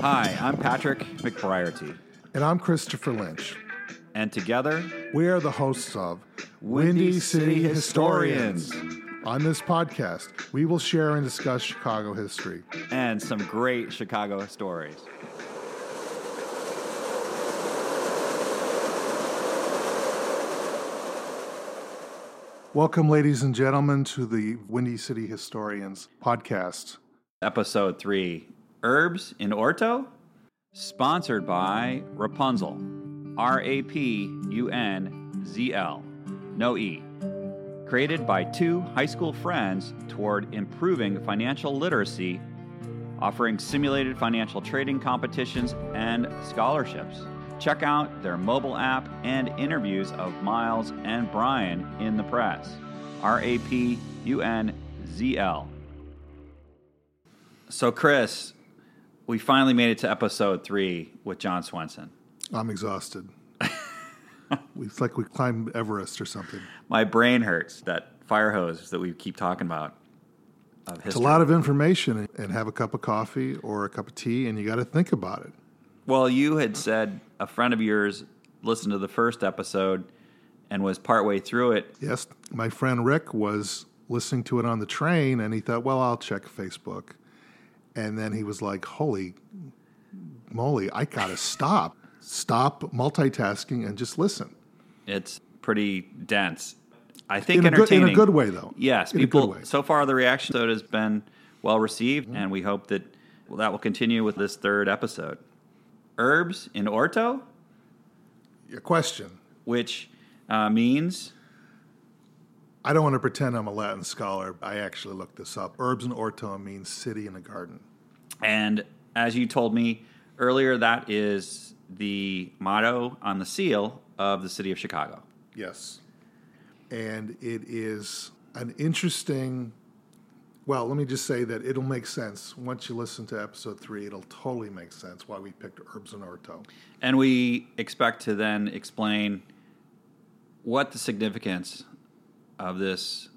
Hi, I'm Patrick McBriarty, And I'm Christopher Lynch. and together, We are the hosts of Windy City Historians. On this podcast, we will share and discuss Chicago history. and some great Chicago stories. Welcome, ladies and gentlemen, to the Windy City Historians podcast. Episode 3 Urbs in Horto? Sponsored by Rapunzl. R A P U N Z L. No E. Created by two high school friends toward improving financial literacy, offering simulated financial trading competitions and scholarships. Check out their mobile app and interviews of Miles and Brian in the press. R A P U N Z L. So, Chris, we finally made it to episode three with John Swenson. I'm exhausted. it's like we climbed Everest or something. My brain hurts, that fire hose that we keep talking about of. It's a lot of information, and have a cup of coffee or a cup of tea, and you got to think about it. Well, you had said a friend of yours listened to the first episode and was partway through it. Yes, my friend Rick was listening to it on the train, and he thought, well, I'll check Facebook. And then he was like, holy moly, I got to stop. Stop multitasking and just listen. It's pretty dense. I think In a, good, in a good way, though. Yes, in people. a good way. So far, the reaction to it has been well received, and we hope that well, that will continue with this third episode. Urbs in Horto, Your question. which uh, means I don't want to pretend I'm a Latin scholar. I actually looked this up. Urbs and Horto means city in a garden. And as you told me earlier, that is the motto on the seal of the city of Chicago. Yes. And it is an interesting. Well, let me just say that it'll make sense once you listen to episode three. It'll totally make sense why we picked urbs and Horto. And we expect to then explain what the significance of this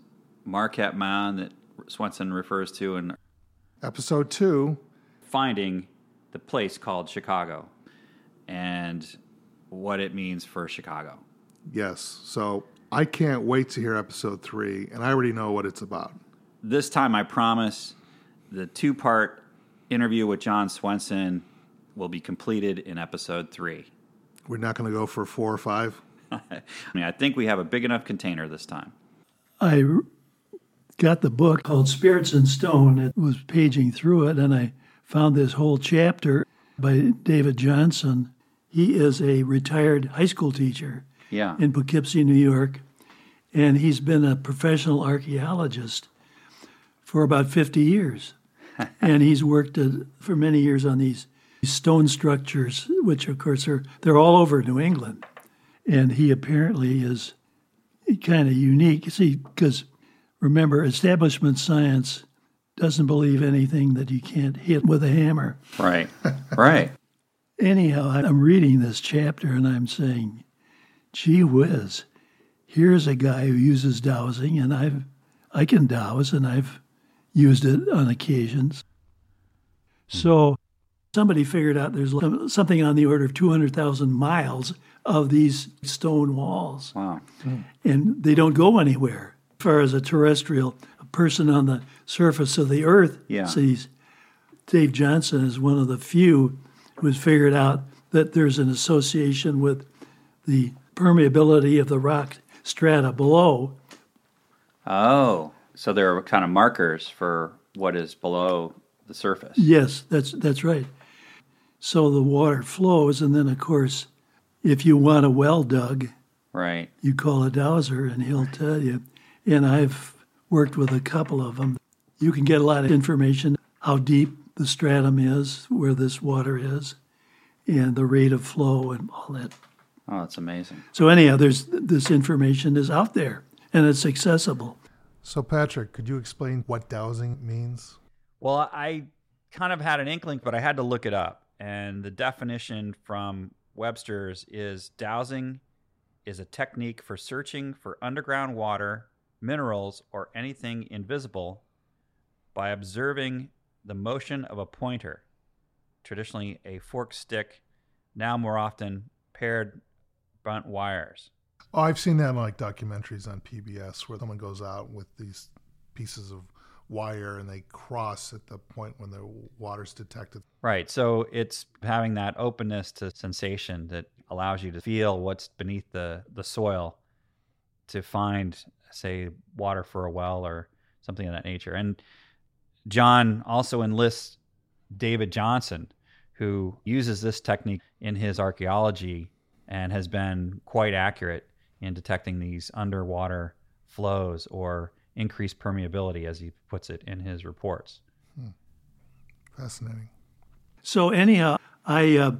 Marquette Mound that Swenson refers to in Episode two, finding the place called Chicago and what it means for Chicago. yes. So I can't wait to hear episode three, and I already know what it's about. This time, I promise the two part interview with John Swenson will be completed in episode three. We're not going to go for four or five. I mean, I think we have a big enough container this time. I got the book called Spirits and Stone. It was paging through it, and I found this whole chapter by David Johnson. He is a retired high school teacher Yeah. in Poughkeepsie, New York, and he's been a professional archaeologist for about 50 years. and he's worked uh, for many years on these stone structures, which of course are they're all over New England. And he apparently is kind of unique. See, because remember, establishment science doesn't believe anything that you can't hit with a hammer. Right. right. Anyhow, I'm reading this chapter and I'm saying, gee whiz, here's a guy who uses dowsing, and I've I can dowse and I've used it on occasions. So somebody figured out there's something on the order of 200,000 miles of these stone walls Wow. and they don't go anywhere. As far as a terrestrial person on the surface of the earth Yeah. sees, Dave Johnson is one of the few who has figured out that there's an association with the permeability of the rock strata below. Oh, so there are kind of markers for what is below the surface. Yes, that's that's right. So the water flows, and then of course, if you want a well dug, Right. you call a dowser and he'll tell you. And I've worked with a couple of them. You can get a lot of information how deep the stratum is, where this water is, and the rate of flow and all that. Oh, that's amazing. So anyhow, there's this information is out there and it's accessible. So, Patrick, could you explain what dowsing means? Well, I kind of had an inkling, but I had to look it up. And the definition from Webster's is dowsing is a technique for searching for underground water, minerals, or anything invisible by observing the motion of a pointer. traditionally a forked stick, now more often paired blunt wires. Oh, I've seen that in like documentaries on PBS where someone goes out with these pieces of wire and they cross at the point when the water's detected. Right. So it's having that openness to sensation that allows you to feel what's beneath the, the soil to find, say, water for a well or something of that nature. And John also enlists David Johnson, who uses this technique in his archaeology and has been quite accurate in detecting these underwater flows or increased permeability, as he puts it in his reports. Hmm. Fascinating. So, anyhow, I uh,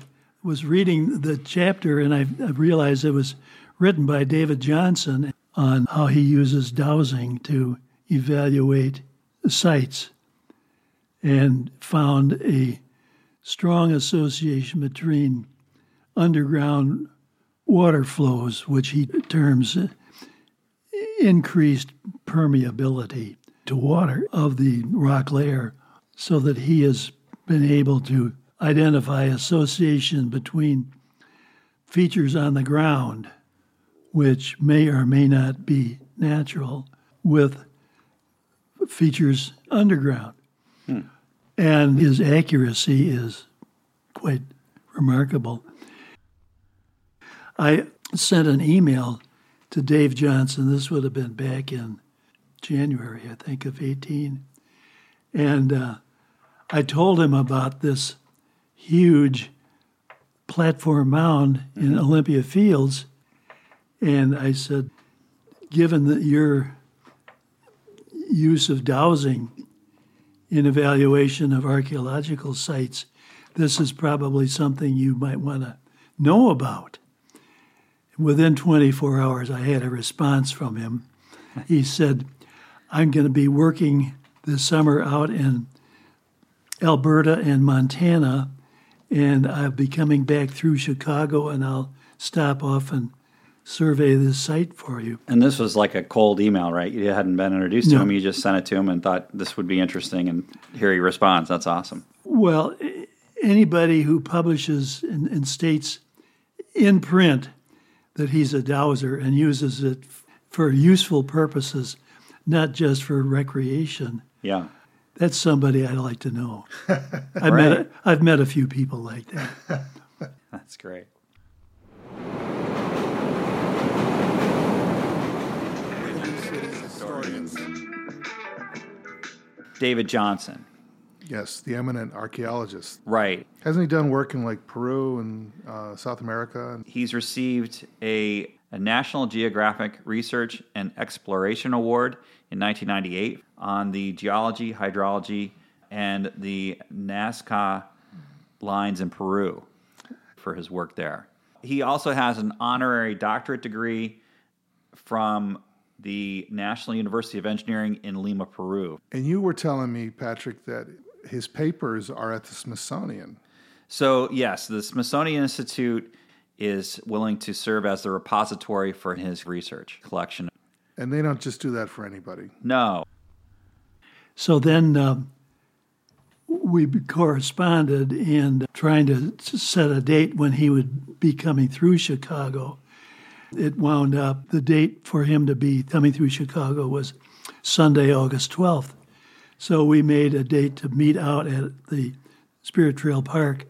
was reading the chapter and I, I realized it was written by David Johnson on how he uses dowsing to evaluate sites and found a strong association between underground water flows, which he terms increased permeability to water of the rock layer, so that he has been able to identify association between features on the ground, which may or may not be natural, with features underground. Hmm. And his accuracy is quite remarkable. I sent an email to Dave Johnson. This would have been back in January, I think, of 18. And uh, I told him about this huge platform mound in mm-hmm. Olympia Fields. And I said, given that your use of dowsing in evaluation of archaeological sites, this is probably something you might want to know about. Within 24 hours, I had a response from him. He said, I'm going to be working this summer out in Alberta and Montana, and I'll be coming back through Chicago, and I'll stop off and survey this site for you. And this was like a cold email, right? You hadn't been introduced to him. You just sent it to him and thought this would be interesting, and here he responds. That's awesome. Well, anybody who publishes and, and states in print that he's a dowser and uses it for useful purposes, not just for recreation. Yeah. That's somebody I'd like to know. I've, right. met a, I've met a few people like that. That's great. David Johnson. Yes, the eminent archaeologist. Right. Hasn't he done work in like Peru and uh, South America? He's received a, a National Geographic Research and Exploration Award in 1998 on the geology, hydrology, and the Nazca lines in Peru for his work there. He also has an honorary doctorate degree from the National University of Engineering in Lima, Peru. And you were telling me, Patrick, that his papers are at the Smithsonian. So, yes, the Smithsonian Institute is willing to serve as the repository for his research collection. And they don't just do that for anybody. No. So then um, we corresponded and trying to set a date when he would be coming through Chicago. It wound up, the date for him to be coming through Chicago was Sunday, August 12th. So we made a date to meet out at the Spirit Trail Park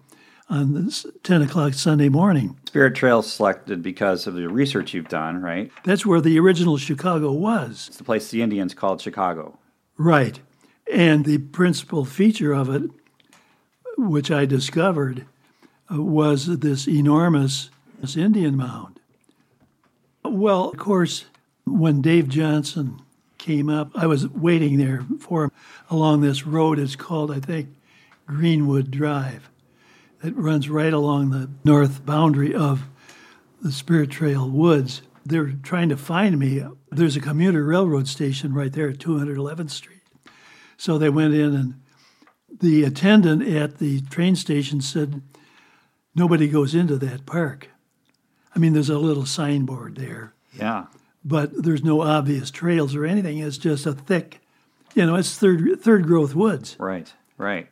on this 10 o'clock Sunday morning. Spirit Trail selected because of the research you've done, right? That's where the original Chicago was. It's the place the Indians called Chicago. Right. And the principal feature of it, which I discovered, uh, was this enormous this Indian mound. Well, of course, when Dave Johnson came up, I was waiting there for him along this road. It's called, I think, Greenwood Drive. It runs right along the north boundary of the Spirit Trail Woods. They're trying to find me. There's a commuter railroad station right there at 211th Street. So they went in, and the attendant at the train station said, Nobody goes into that park. I mean, there's a little signboard there. Yeah. But there's no obvious trails or anything. It's just a thick, you know, it's third third growth woods. Right, right.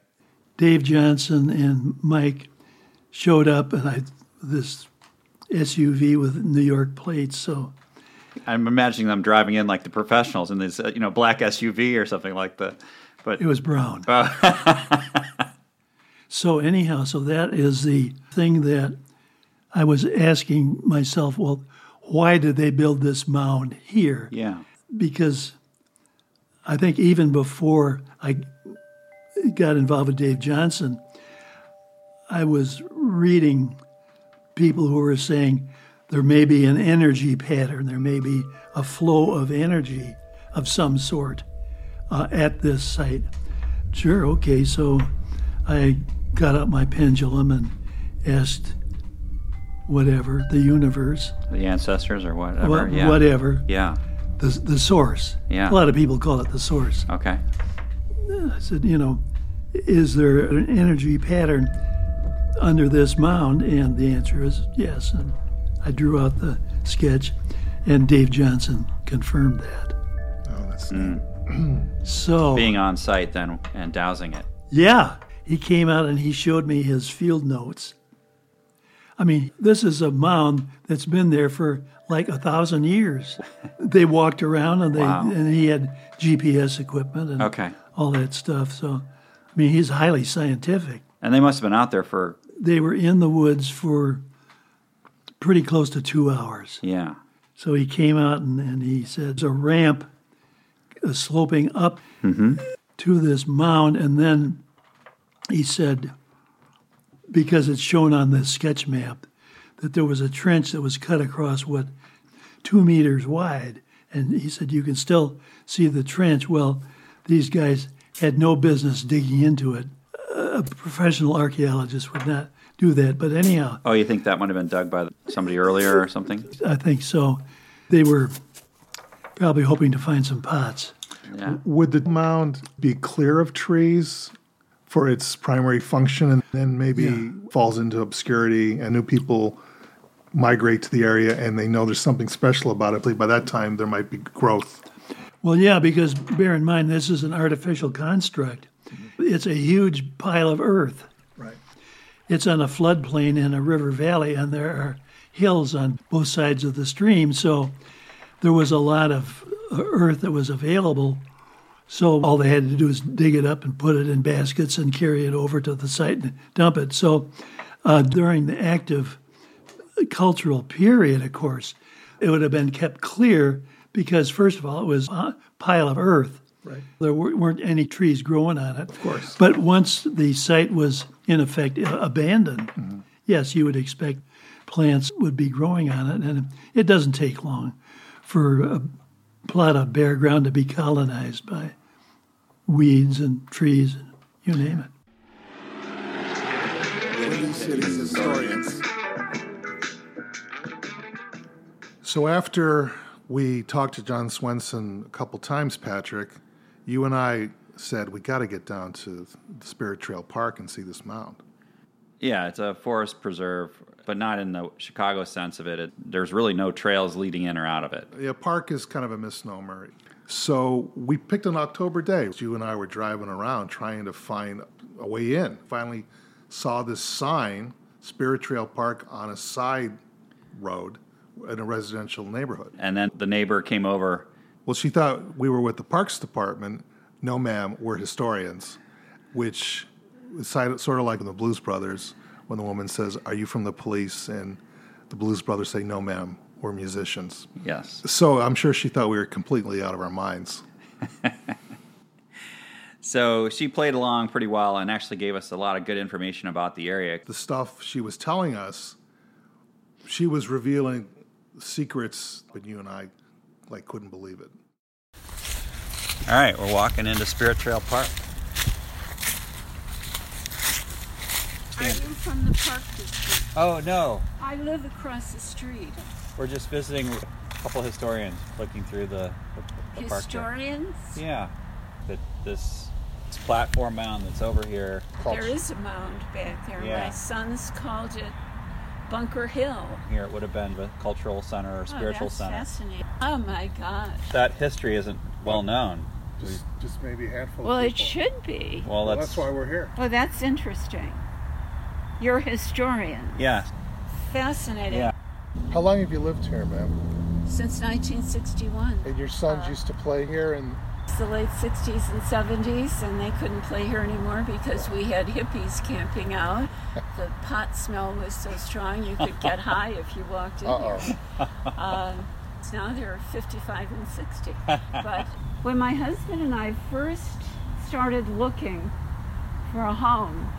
Dave Johnson and Mike showed up, and I this SUV with New York plates. So I'm imagining them driving in like the professionals in this, you know, black SUV or something like that. But it was brown. uh, So anyhow, so that is the thing that I was asking myself. Well, why did they build this mound here? yeah, because I think even before I got involved with Dave Johnson, I was reading people who were saying there may be an energy pattern, there may be a flow of energy of some sort uh, at this site. Sure, okay, so I got out my pendulum and asked whatever, the universe, the ancestors or whatever. wha- yeah, whatever, Yeah. the, the source. Yeah. A lot of people call it the source. Okay. I said, you know, is there an energy pattern under this mound? And the answer is yes. And I drew out the sketch, and Dave Johnson confirmed that. Oh, that's hmm. So, Being on site then and dowsing it. yeah, he came out and he showed me his field notes. I mean, this is a mound that's been there for like a thousand years. they walked around and they Wow. and he had GPS equipment and Okay. all that stuff. So, I mean, he's highly scientific. And they must have been out there for They were in the woods for pretty close to two hours. yeah. So he came out and, and he said, There's a ramp uh, sloping up to this mound. And then he said, because it's shown on the sketch map, that there was a trench that was cut across what, two meters wide. And he said, You can still see the trench. Well, these guys had no business digging into it. A professional archaeologist would not do that. But anyhow, Oh, you think that might have been dug by somebody earlier or something? I think so. They were probably hoping to find some pots. Yeah. Would the mound be clear of trees for its primary function and then maybe Yeah. falls into obscurity and new people migrate to the area and they know there's something special about it? By that time, there might be growth. Well, yeah, because bear in mind, this is an artificial construct. It's a huge pile of earth. Right. It's on a floodplain in a river valley, and there are hills on both sides of the stream. So there was a lot of uh, earth that was available. So all they had to do was dig it up and put it in baskets and carry it over to the site and dump it. So uh, during the active cultural period, of course, it would have been kept clear because, first of all, it was a pile of earth. Right. There weren't any trees growing on it. Of course. But once the site was, in effect, abandoned, yes, you would expect plants would be growing on it. And it doesn't take long for a plot of bare ground to be colonized by weeds and trees, and you name it. So after we talked to John Swenson a couple times, Patrick, you and I said we got to get down to the Spirit Trail Park and see this mound. Yeah, it's a forest preserve, but not in the Chicago sense of it. it. There's really no trails leading in or out of it. Yeah, park is kind of a misnomer. So we picked an October day. You and I were driving around trying to find a way in. Finally, saw this sign, Spirit Trail Park, on a side road in a residential neighborhood. And then the neighbor came over. Well, she thought we were with the Parks Department. No, ma'am, we're historians, which is sort of like in the Blues Brothers when the woman says, Are you from the police? And the Blues Brothers say, No, ma'am, we're musicians. Yes. So I'm sure she thought we were completely out of our minds. So she played along pretty well and actually gave us a lot of good information about the area. The stuff she was telling us, she was revealing secrets, but you and I like couldn't believe it. All right, we're walking into Spirit Trail Park. Are you from the Park District? Oh, no. I live across the street. We're just visiting a couple historians looking through the, the, the park. Historians? Yeah. That this, this platform mound that's over here. There is a mound back there. Yeah. My sons called it Bunker Hill. Here it would have been the cultural center or oh, spiritual oh, that's center. fascinating. Oh my gosh. That history isn't well known. Just, just maybe a handful Well, of it should be. Well, Well, that's, that's why we're here. Well, that's interesting. You're a historian. yeah, Fascinating. Yeah. How long have you lived here, ma'am? Since 1961. And your sons Uh, used to play here, and the late 60s and 70s, and they couldn't play here anymore because we had hippies camping out. The pot smell was so strong you could get high if you walked in Uh-oh. here. So now they're 55 and 60. But when my husband and I first started looking for a home,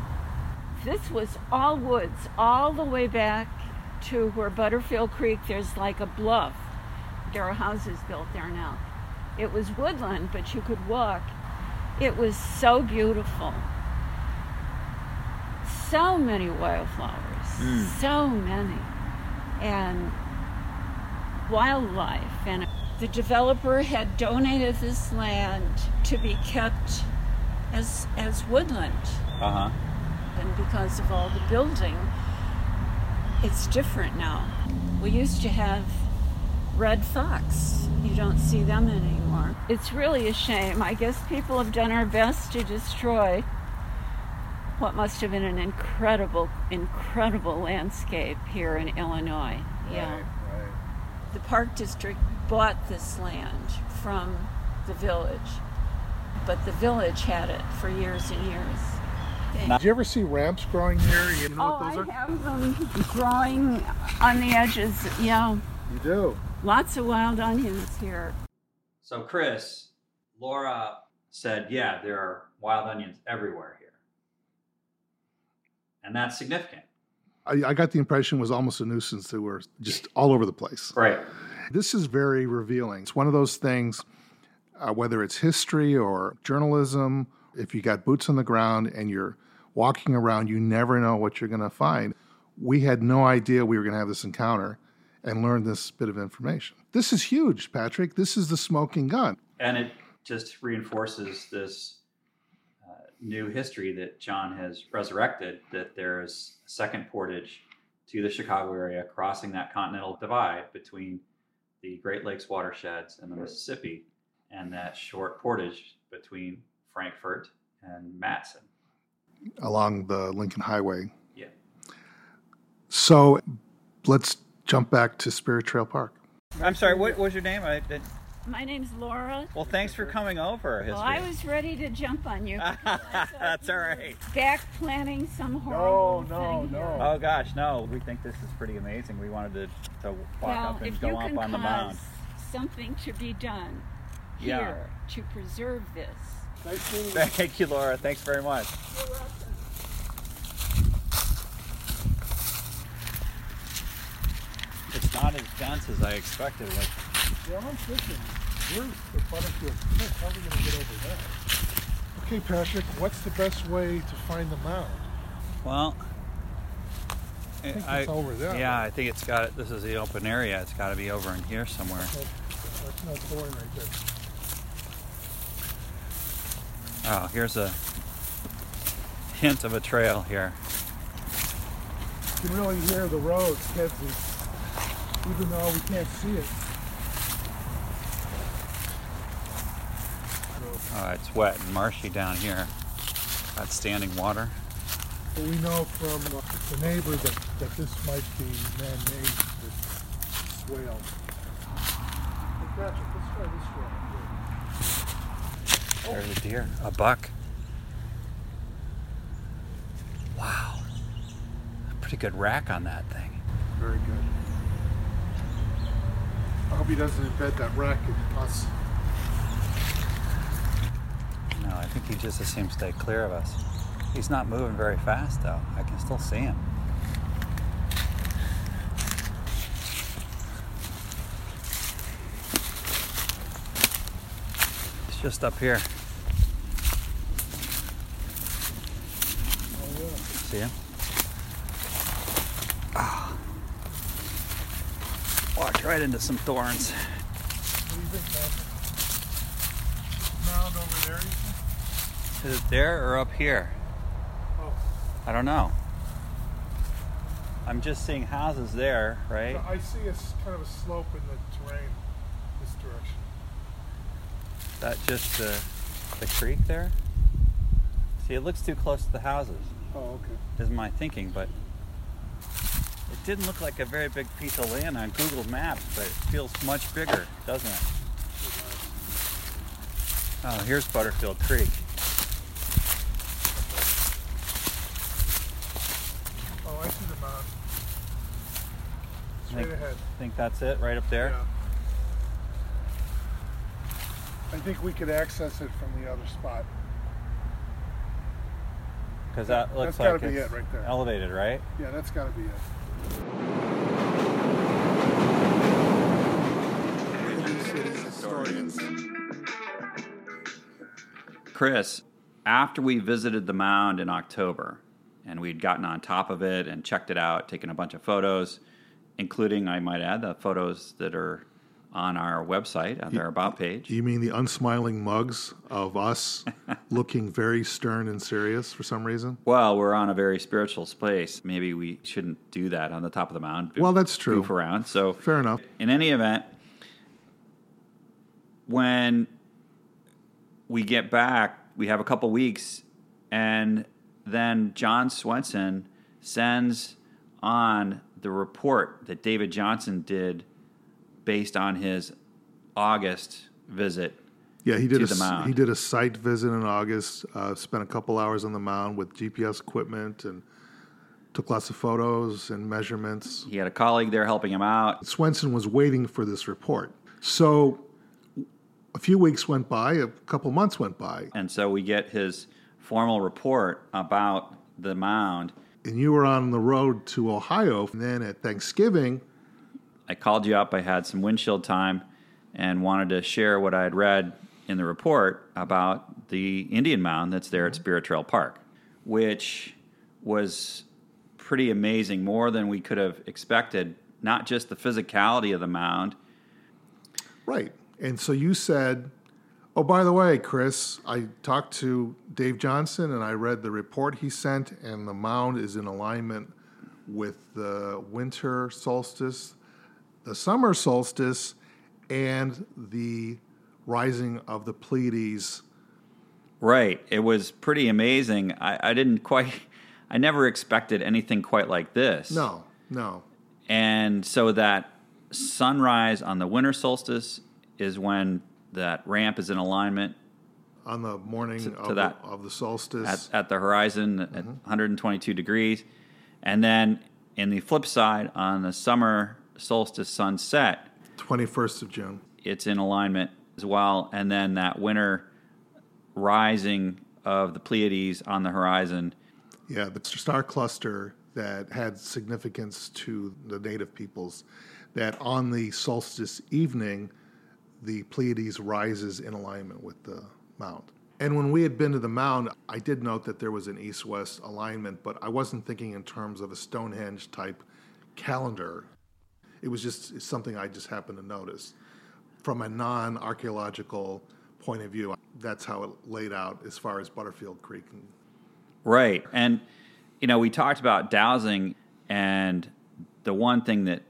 this was all woods, all the way back to where Butterfield Creek, there's like a bluff. There are houses built there now. It was woodland, but you could walk. It was so beautiful. So many wildflowers, so many. And wildlife. And the developer had donated this land to be kept as, as woodland uh huh. and because of all the building, it's different now. We used to have red fox. You don't see them anymore. It's really a shame. I guess people have done our best to destroy what must have been an incredible, incredible landscape here in Illinois. Yeah. Right, right. The Park District bought this land from the village, but the village had it for years and years. Did you ever see ramps growing here? You know Oh, what those I are? have them growing on the edges. Yeah, You do. lots of wild onions here. So, Chris, Laura said, yeah, there are wild onions everywhere here. And that's significant. I, I got the impression it was almost a nuisance. They were just all over the place. Right. This is very revealing. It's one of those things, uh, whether it's history or journalism, if you got boots on the ground and you're walking around, you never know what you're going to find. We had no idea we were going to have this encounter and learn this bit of information. This is huge, Patrick. This is the smoking gun. And it just reinforces this uh, new history that John has resurrected that there is a second portage to the Chicago area crossing that continental divide between the Great Lakes watersheds and the Mississippi, and that short portage between Frankfort and Matteson. Along the Lincoln Highway. Yeah. So let's jump back to Spirit Trail Park. I'm sorry, what was your name? I, I, My name's Laura. well, thanks for coming over. Well, I was ready to jump on you. That's all right. Back planning some horrible no, thing no. Oh gosh, no. We think this is pretty amazing. We wanted to, to walk Well, up and go up on the cause mound. something to be done Yeah. here to preserve this. Thank you, Laura. Thanks very much. It's not as dense as I expected. Like, Well, I'm thinking, where's the Butterfield Cliff? How are we going to get over there? Okay, Patrick, what's the best way to find the mound? well, I think it's over there. Yeah, I think it's got. It. This is the open area. It's got to be over in here somewhere. That's not thorn right there. Oh, here's a hint of a trail here. You can really hear the road, Kedzie, even though we can't see it. Oh, it's wet and marshy down here. Got standing water. But we know from uh, the neighbor that, that this might be man-made, this swale. Patrick, let's try this swale. There's a deer. A buck. Wow. A pretty good rack on that thing. Very good. I hope he doesn't embed that rack in us. No, I think he just assumes stay clear of us. He's not moving very fast though. I can still see him. It's just up here. Oh, yeah. See him? Ah. Walked right into some thorns. What do you think, Patrick? Mound over there, you think? Is it there or up here? Oh, I don't know. I'm just seeing houses there, right? I see a kind of a slope in the terrain this direction. Is that just the, the creek there? See, it looks too close to the houses. Oh, okay. Is my thinking, but it didn't look like a very big piece of land on Google Maps, but it feels much bigger, doesn't it? Oh, here's Butterfield Creek. Oh, I see the mound. Straight Think- ahead. Think that's it, right up there? Yeah. I think we could access it from the other spot. Because that looks That's gotta like be it's it right there. elevated, right? Yeah, that's got to be it. Chris, after we visited the mound in October and we'd gotten on top of it and checked it out, taken a bunch of photos, including, I might add, the photos that are on our website on our About page. You mean the unsmiling mugs of us looking very stern and serious for some reason? Well, we're on a very spiritual space. Maybe we shouldn't do that on the top of the mound. Well, that's true. Goof around. So, Fair enough. in any event, when we get back, we have a couple weeks, and then John Swenson sends on the report that David Johnson did based on his August visit. Yeah, he did to a the mound. he did a site visit in August. Uh, spent a couple hours on the mound with GPS equipment and took lots of photos and measurements. He had a colleague there helping him out. Swenson was waiting for this report. So a few weeks went by, a couple months went by, And so we get his formal report about the mound. and you were on the road to Ohio. And then at Thanksgiving, I called you up. I had some windshield time and wanted to share what I had read in the report about the Indian mound that's there at mm-hmm. Spirit Trail Park, which was pretty amazing, more than we could have expected. Not just the physicality of the mound, right. And so you said, Oh, by the way, Chris, I talked to Dave Johnson and I read the report he sent, and the mound is in alignment with the winter solstice, the summer solstice, and the rising of the Pleiades. Right. It was pretty amazing. I, I didn't quite, I never expected anything quite like this. No, no. And so that sunrise on the winter solstice is when that ramp is in alignment On the morning To- of, that- the, of the solstice. at, at the horizon at mm-hmm. 122 degrees. And then in the flip side, on the summer solstice sunset, 21st of June. it's in alignment as well. And then that winter rising of the Pleiades on the horizon. Yeah, the star cluster that had significance to the native peoples, that on the solstice evening, the Pleiades rises in alignment with the mound. And when we had been to the mound, I did note that there was an east west alignment, but I wasn't thinking in terms of a Stonehenge type calendar. It was just something I just happened to notice. From a non archaeological point of view, that's how it laid out as far as Butterfield Creek. Right. And, you know, we talked about dowsing, and the one thing that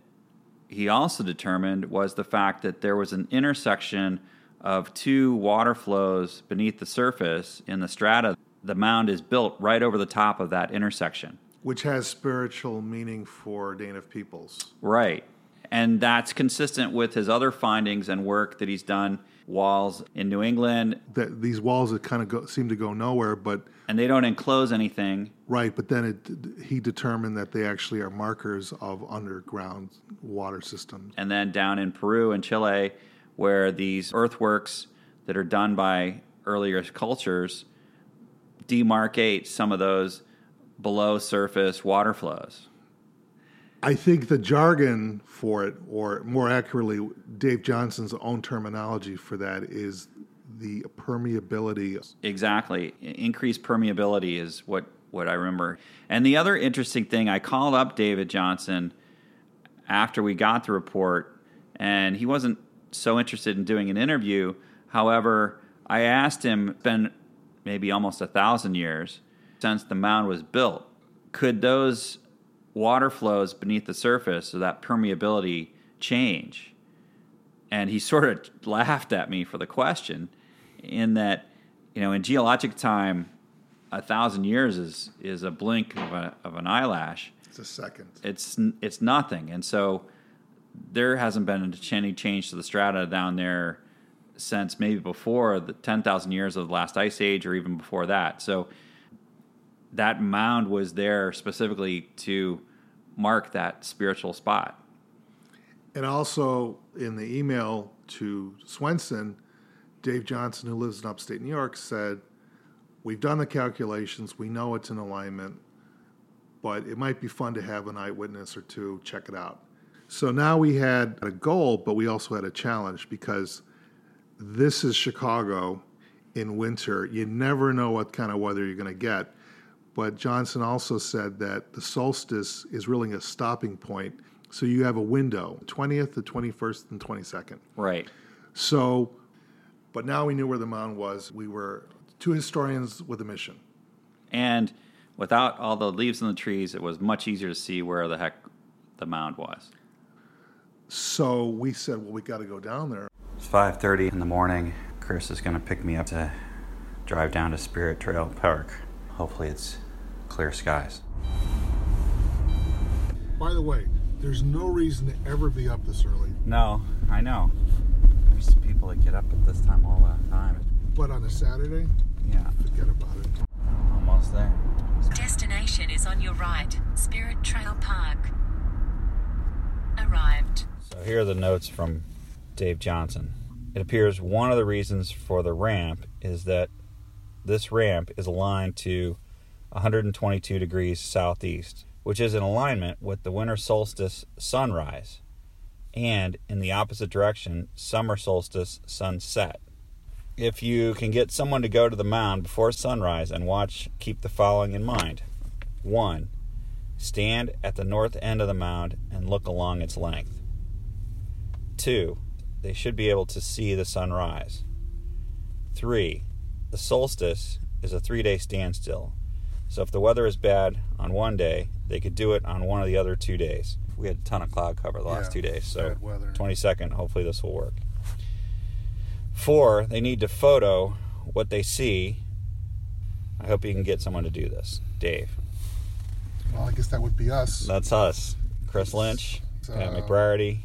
he also determined was the fact that there was an intersection of two water flows beneath the surface in the strata. The mound is built right over the top of that intersection. which has spiritual meaning for Native peoples. Right. And that's consistent with his other findings and work that he's done walls in New England, That these walls that kind of go, seem to go nowhere, but and they don't enclose anything. right. But then it, he determined that they actually are markers of underground water systems. and then down in Peru and Chile, where these earthworks that are done by earlier cultures demarcate some of those below surface water flows. I think the jargon for it, or more accurately, Dave Johnson's own terminology for that, is the permeability. Exactly. Increased permeability is what, what I remember. And the other interesting thing, I called up David Johnson after we got the report, and he wasn't so interested in doing an interview. However, I asked him, been maybe almost a thousand years since the mound was built. Could those water flows beneath the surface, so that permeability, change? And he sort of laughed at me for the question. in that, you know, in geologic time, a thousand years is is a blink of, a, of an eyelash. It's a second. It's it's nothing, and so there hasn't been any change to the strata down there since maybe before the ten thousand years of the last ice age, or even before that. So that mound was there specifically to mark that spiritual spot. And also in the email to Swenson, Dave Johnson, who lives in upstate New York, said, We've done the calculations, we know it's in alignment, but it might be fun to have an eyewitness or two check it out. So now we had a goal, but we also had a challenge because this is Chicago in winter. You never know what kind of weather you're going to get. But Johnson also said that the solstice is really a stopping point. So you have a window, 20th, the 21st, and 22nd. Right. So, but now we knew where the mound was. We were two historians with a mission. And without all the leaves on the trees, it was much easier to see where the heck the mound was. So we said, well, we got to go down there. It's 5:30 in the morning. Chris is going to pick me up to drive down to Spirit Trail Park. Hopefully, it's clear skies. By the way, there's no reason to ever be up this early. No, I know. There's people that get up at this time all the time. But on a Saturday, Yeah, forget about it. almost there. Destination is on your right. Spirit Trail Park. Arrived. So here are the notes from Dave Johnson. It appears one of the reasons for the ramp is that this ramp is aligned to 122 degrees southeast, which is in alignment with the winter solstice sunrise, and in the opposite direction, summer solstice sunset. If you can get someone to go to the mound before sunrise and watch, keep the following in mind. 1. Stand at the north end of the mound and look along its length. Two, they should be able to see the sunrise. Three, the solstice is a three day standstill. So if the weather is bad on one day, they could do it on one of the other two days. We had a ton of cloud cover the last Yeah, two days, so 22nd, hopefully this will work. Four, they need to photo what they see. I hope you can get someone to do this. Dave. Well, I guess that would be us. That's us. Chris Lynch, Pat uh, McBriarty.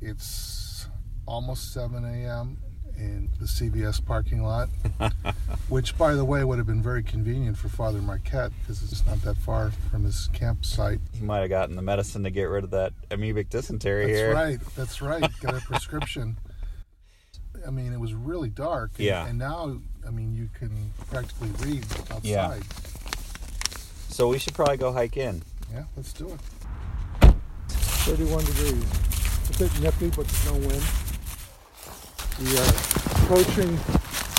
It's almost 7 a.m. in the CVS parking lot, which, by the way, would have been very convenient for Father Marquette because it's not that far from his campsite. He might have gotten the medicine to get rid of that amoebic dysentery here. That's here. right. That's right. Got a prescription. I mean, it was really dark. and- Yeah. And now, I mean, you can practically read outside. Yeah. So we should probably go hike in. Yeah, let's do it. 31 degrees. It's a bit nippy, but there's no wind. We are uh, approaching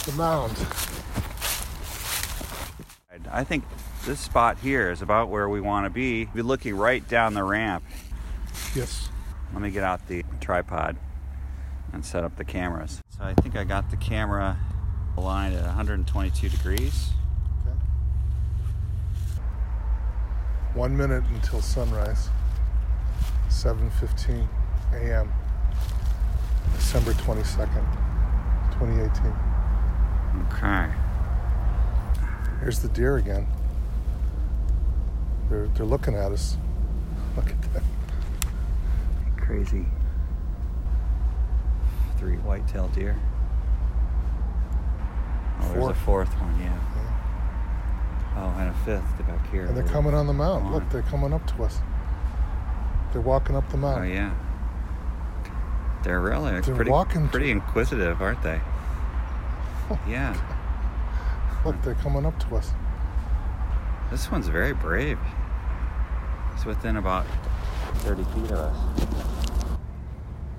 the mound. I think this spot here is about where we want to be. We're looking right down the ramp. Yes. Let me get out the tripod and set up the cameras. So I think I got the camera aligned at 122 degrees. Okay. One minute until sunrise. 7:15 a.m. December 22nd, 2018. Okay. Here's the deer again. They're they're looking at us. Look at that. Crazy. Three white-tailed deer. Oh, there's a fourth one, yeah. Oh, and a fifth back here. And they're coming on the mound. Look, they're coming up to us. They're walking up the Oh yeah. They're really They're pretty walking pretty inquisitive, aren't they? Oh, yeah. Look, they're coming up to us. This one's very brave. It's within about 30 feet of us.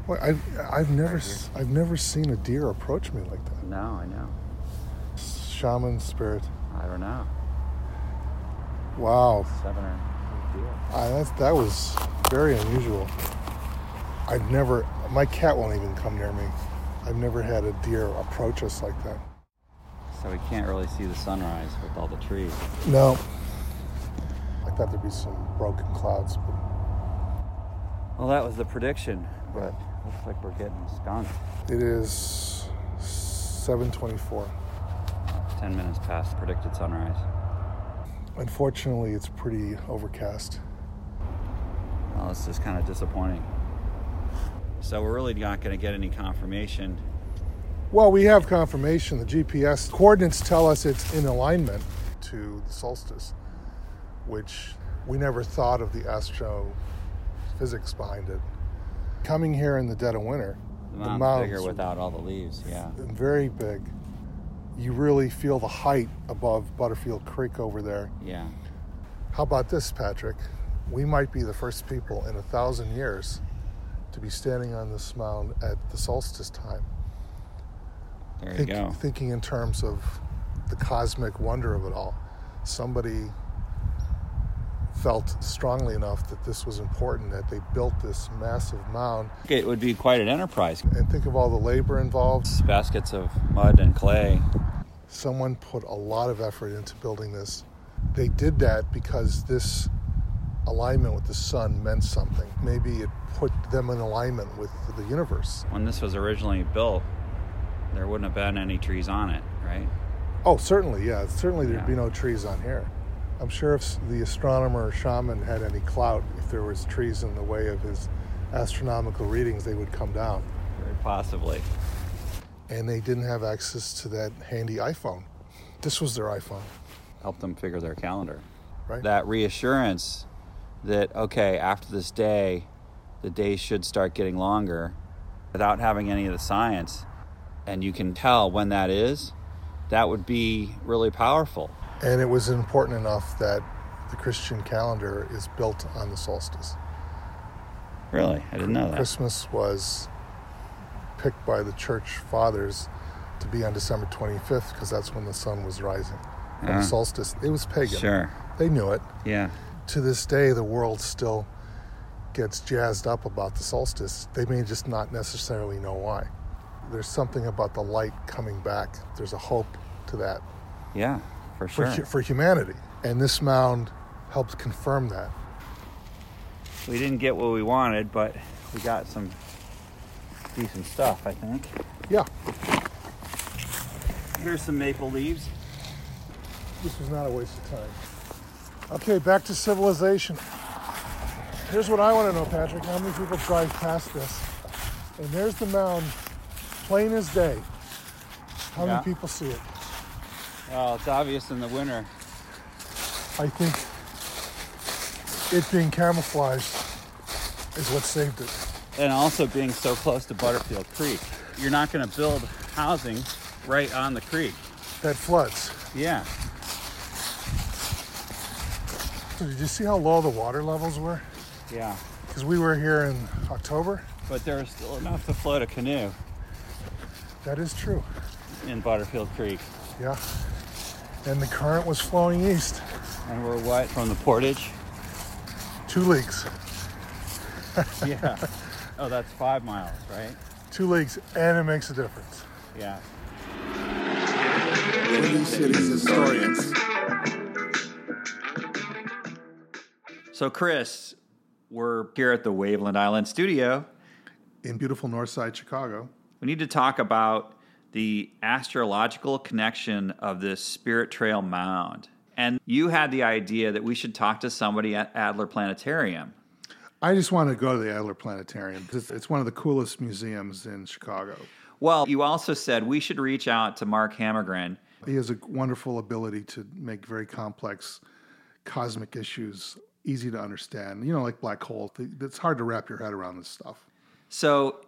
Well, I've I've never s- I've never seen a deer approach me like that. No, I know. Shaman spirit. I don't know. Wow. Seven or eight deer. I, that's, that was very unusual. I've never, my cat won't even come near me. I've never had a deer approach us like that. So we can't really see the sunrise with all the trees. No. I thought there'd be some broken clouds, but Well, that was the prediction, but looks like we're getting skunked. it is 724. 10 minutes past predicted sunrise. Unfortunately, it's pretty overcast. Well, this is kind of disappointing. So we're really not going to get any confirmation. Well, we have confirmation. The GPS coordinates tell us it's in alignment to the solstice, which we never thought of the astrophysics behind it. Coming here in the dead of winter, The the mountain's mountains bigger without all the leaves, yeah. very big. You really feel the height above Butterfield Creek over there. Yeah. How about this, Patrick? We might be the first people in a thousand years to be standing on this mound at the solstice time. There you Think- go. Thinking in terms of the cosmic wonder of it all. Somebody felt strongly enough that this was important that they built this massive mound. It would be quite an enterprise. And think of all the labor involved. Baskets of mud and clay. Someone put a lot of effort into building this. They did that because this alignment with the sun meant something. Maybe it put them in alignment with the universe. When this was originally built, there wouldn't have been any trees on it, right? Oh, certainly, yeah. Certainly there'd be no trees on here. I'm sure if the astronomer or shaman had any clout, if there was trees in the way of his astronomical readings, they would come down. Very possibly. And they didn't have access to that handy iPhone. This was their iPhone, Help them figure their calendar. right? That reassurance that, okay, after this day, the days should start getting longer without having any of the science, and you can tell when that is, that would be really powerful. And it was important enough that the Christian calendar is built on the solstice. Really? I didn't know that. Christmas was picked by the church fathers to be on December 25th because that's when the sun was rising. And Ah. the solstice, it was pagan. Sure. They knew it. Yeah. To this day, the world still gets jazzed up about the solstice. They may just not necessarily know why. There's something about the light coming back. There's a hope to that Yeah, for for, sure. hu- for humanity. And this mound helps confirm that. We didn't get what we wanted, but we got some decent stuff, I think. Yeah, Here's some maple leaves. this was not a waste of time. Okay, back to civilization. Here's what I want to know, Patrick. How many people drive past this? And there's the mound, plain as day. How Yeah. many people see it? Well, it's obvious in the winter. I think it being camouflaged is what saved it. And also being so close to Butterfield Creek. You're not going to build housing right on the creek. That floods. Yeah. So did you see how low the water levels were? Yeah. Because we were here in October. But there was still enough to float a canoe That is true. in Butterfield Creek. Yeah. And the current was flowing east. And we're what? From the portage? Two leagues. Yeah. oh, that's five miles, right? Two leagues, and it makes a difference. Yeah. Windy City's historians. So, Chris, we're here at the Waveland Island studio. In beautiful Northside Chicago. We need to talk about the astrological connection of this Spirit Trail Mound. And you had the idea that we should talk to somebody at Adler Planetarium. I just want to go to the Adler Planetarium. It's, it's one of the coolest museums in Chicago. Well, you also said we should reach out to Mark Hammergren. He has a wonderful ability to make very complex cosmic issues easy to understand. You know, like black hole. It's hard to wrap your head around this stuff. So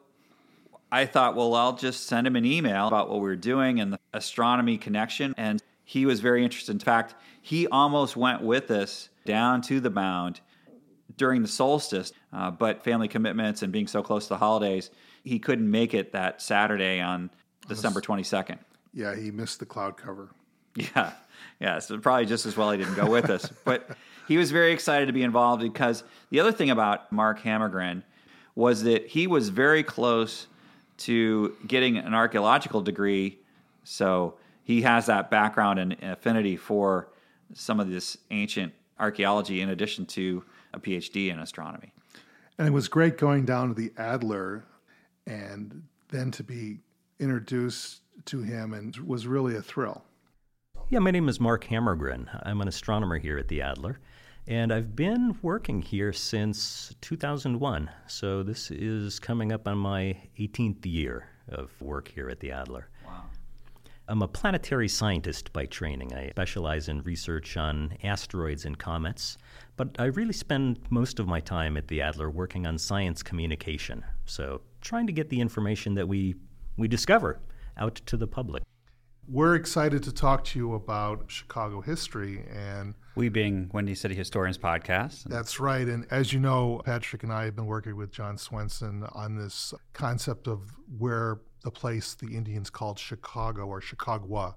I thought, well, I'll just send him an email about what we were doing and the astronomy connection. And he was very interested. In fact, he almost went with us down to the mound during the solstice, uh, but family commitments and being so close to the holidays, he couldn't make it that Saturday on December 22nd. Yeah, he missed the cloud cover. Yeah, yeah. So probably just as well he didn't go with us. But he was very excited to be involved because the other thing about Mark Hammergren was that he was very close to getting an archaeological degree. So he has that background and affinity for some of this ancient archaeology in addition to a PhD in astronomy. And it was great going down to the Adler and then to be introduced to him and was really a thrill. Yeah, my name is Mark Hammergren. I'm an astronomer here at the Adler, and I've been working here since 2001. So this is coming up on my 18th year of work here at the Adler. Wow. I'm a planetary scientist by training. I specialize in research on asteroids and comets, but I really spend most of my time at the Adler working on science communication. So, trying to get the information that we, we discover out to the public. We're excited to talk to you about Chicago history and We being Windy City Historians podcast. That's right. And as you know, Patrick and I have been working with John Swenson on this concept of where the place the Indians called Chicago or Chicagua,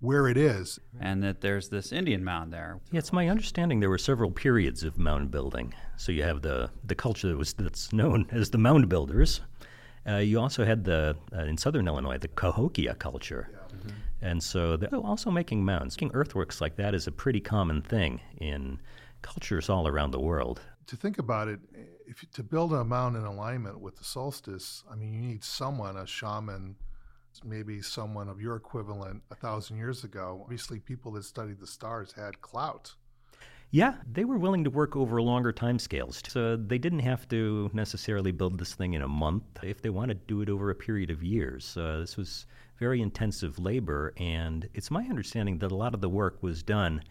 where it is. And that there's this Indian mound there. Yeah, it's my understanding there were several periods of mound building. So you have the, the culture that was that's known as the mound builders. Uh, you also had the uh, in southern Illinois the Cahokia culture, and so they're also making mounds. Making earthworks like that is a pretty common thing in cultures all around the world. To think about it, if to build a mound in alignment with the solstice, I mean, you need someone, a shaman, maybe someone of your equivalent a thousand years ago. Obviously, people that studied the stars had clout. Yeah, they were willing to work over longer time scales. So they didn't have to necessarily build this thing in a month if they wanted to do it over a period of years. Uh, this was very intensive labor, and it's my understanding that a lot of the work was done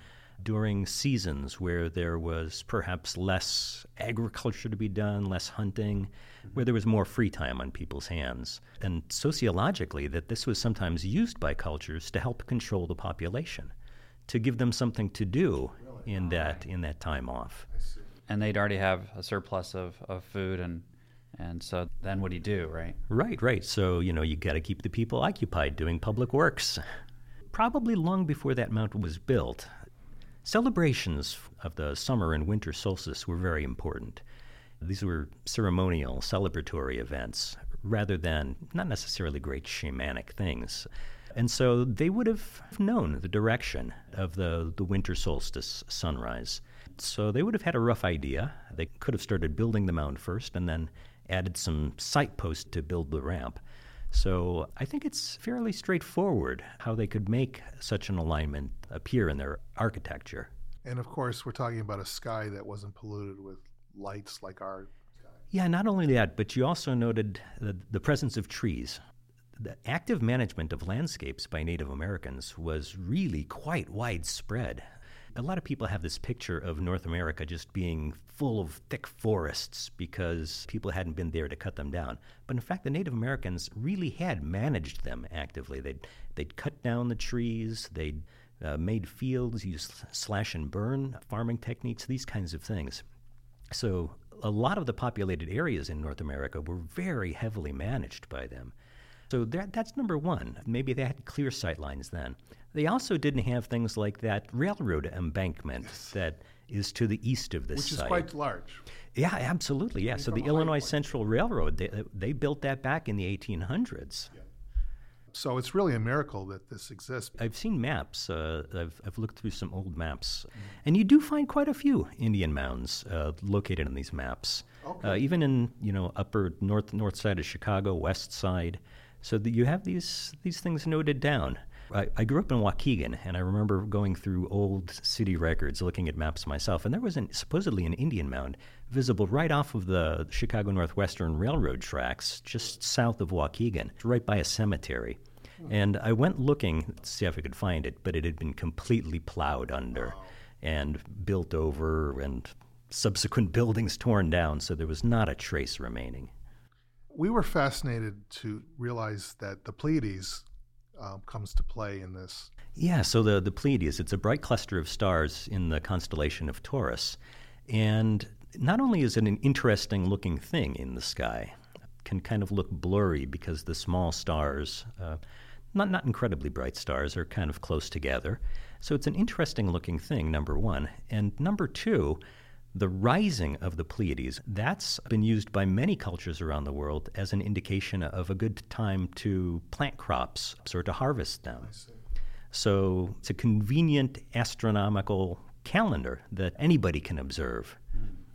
during seasons where there was perhaps less agriculture to be done, less hunting, mm-hmm. where there was more free time on people's hands. And sociologically, that this was sometimes used by cultures to help control the population, to give them something to do in that in that time off. And they'd already have a surplus of, of food and and so then what do you do, right? Right, right. So, you know, you got to keep the people occupied doing public works. Probably long before that mountain was built, celebrations of the summer and winter solstice were very important. These were ceremonial, celebratory events rather than not necessarily great shamanic things. And so they would have known the direction of the, the winter solstice sunrise. So they would have had a rough idea. They could have started building the mound first and then added some site posts to build the ramp. So I think it's fairly straightforward how they could make such an alignment appear in their architecture. And of course, we're talking about a sky that wasn't polluted with lights like our Sky. Yeah, not only that, but you also noted the, the presence of trees. The active management of landscapes by Native Americans was really quite widespread. A lot of people have this picture of North America just being full of thick forests because people hadn't been there to cut them down. But in fact, the Native Americans really had managed them actively. They'd, they'd cut down the trees, they'd uh, made fields, used slash and burn farming techniques, these kinds of things. So a lot of the populated areas in North America were very heavily managed by them. So that, that's number one. Maybe they had clear sight lines then. They also didn't have things like that railroad embankment that is to the east of this which is site. quite large. yeah, absolutely. Yeah. So the Illinois point. Central Railroad, they, they built that back in the 1800s. Yeah. So it's really a miracle that this exists. I've seen maps. Uh, I've, I've looked through some old maps, and you do find quite a few Indian mounds uh, located in these maps. Uh, even in you know upper north north side of Chicago, west side. So that you have these these things noted down. I, I grew up in Waukegan, and I remember going through old city records, looking at maps myself, and there was an, supposedly an Indian mound visible right off of the Chicago Northwestern Railroad tracks, just south of Waukegan, right by a cemetery. And I went looking to see if I could find it, but it had been completely plowed under and built over, and subsequent buildings torn down, so there was not a trace remaining. We were fascinated to realize that the Pleiades um, comes to play in this. Yeah, so the, the Pleiades, it's a bright cluster of stars in the constellation of Taurus. And not only is it an interesting looking thing in the sky, can kind of look blurry because the small stars, uh, not, not incredibly bright stars, are kind of close together. So it's an interesting looking thing, number one. And number two, the rising of the Pleiades, that's been used by many cultures around the world as an indication of a good time to plant crops or to harvest them. So it's a convenient astronomical calendar that anybody can observe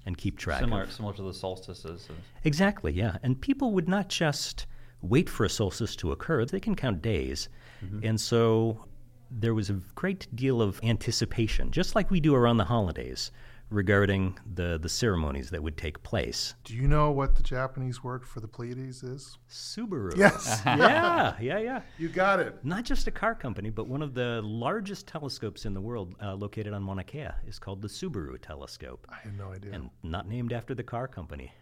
and keep track of. Similar of. similar to the solstices. Exactly, yeah. And people would not just wait for a solstice to occur. They can count days. Mm-hmm. And so there was a great deal of anticipation, just like we do around the holidays, regarding the, the ceremonies that would take place. Do you know what the Japanese word for the Pleiades is? Subaru. Yes, yeah, yeah, yeah. you got it. Not just a car company, but one of the largest telescopes in the world, uh, located on Mauna Kea, is called the Subaru telescope, I had no idea. and not named after the car company.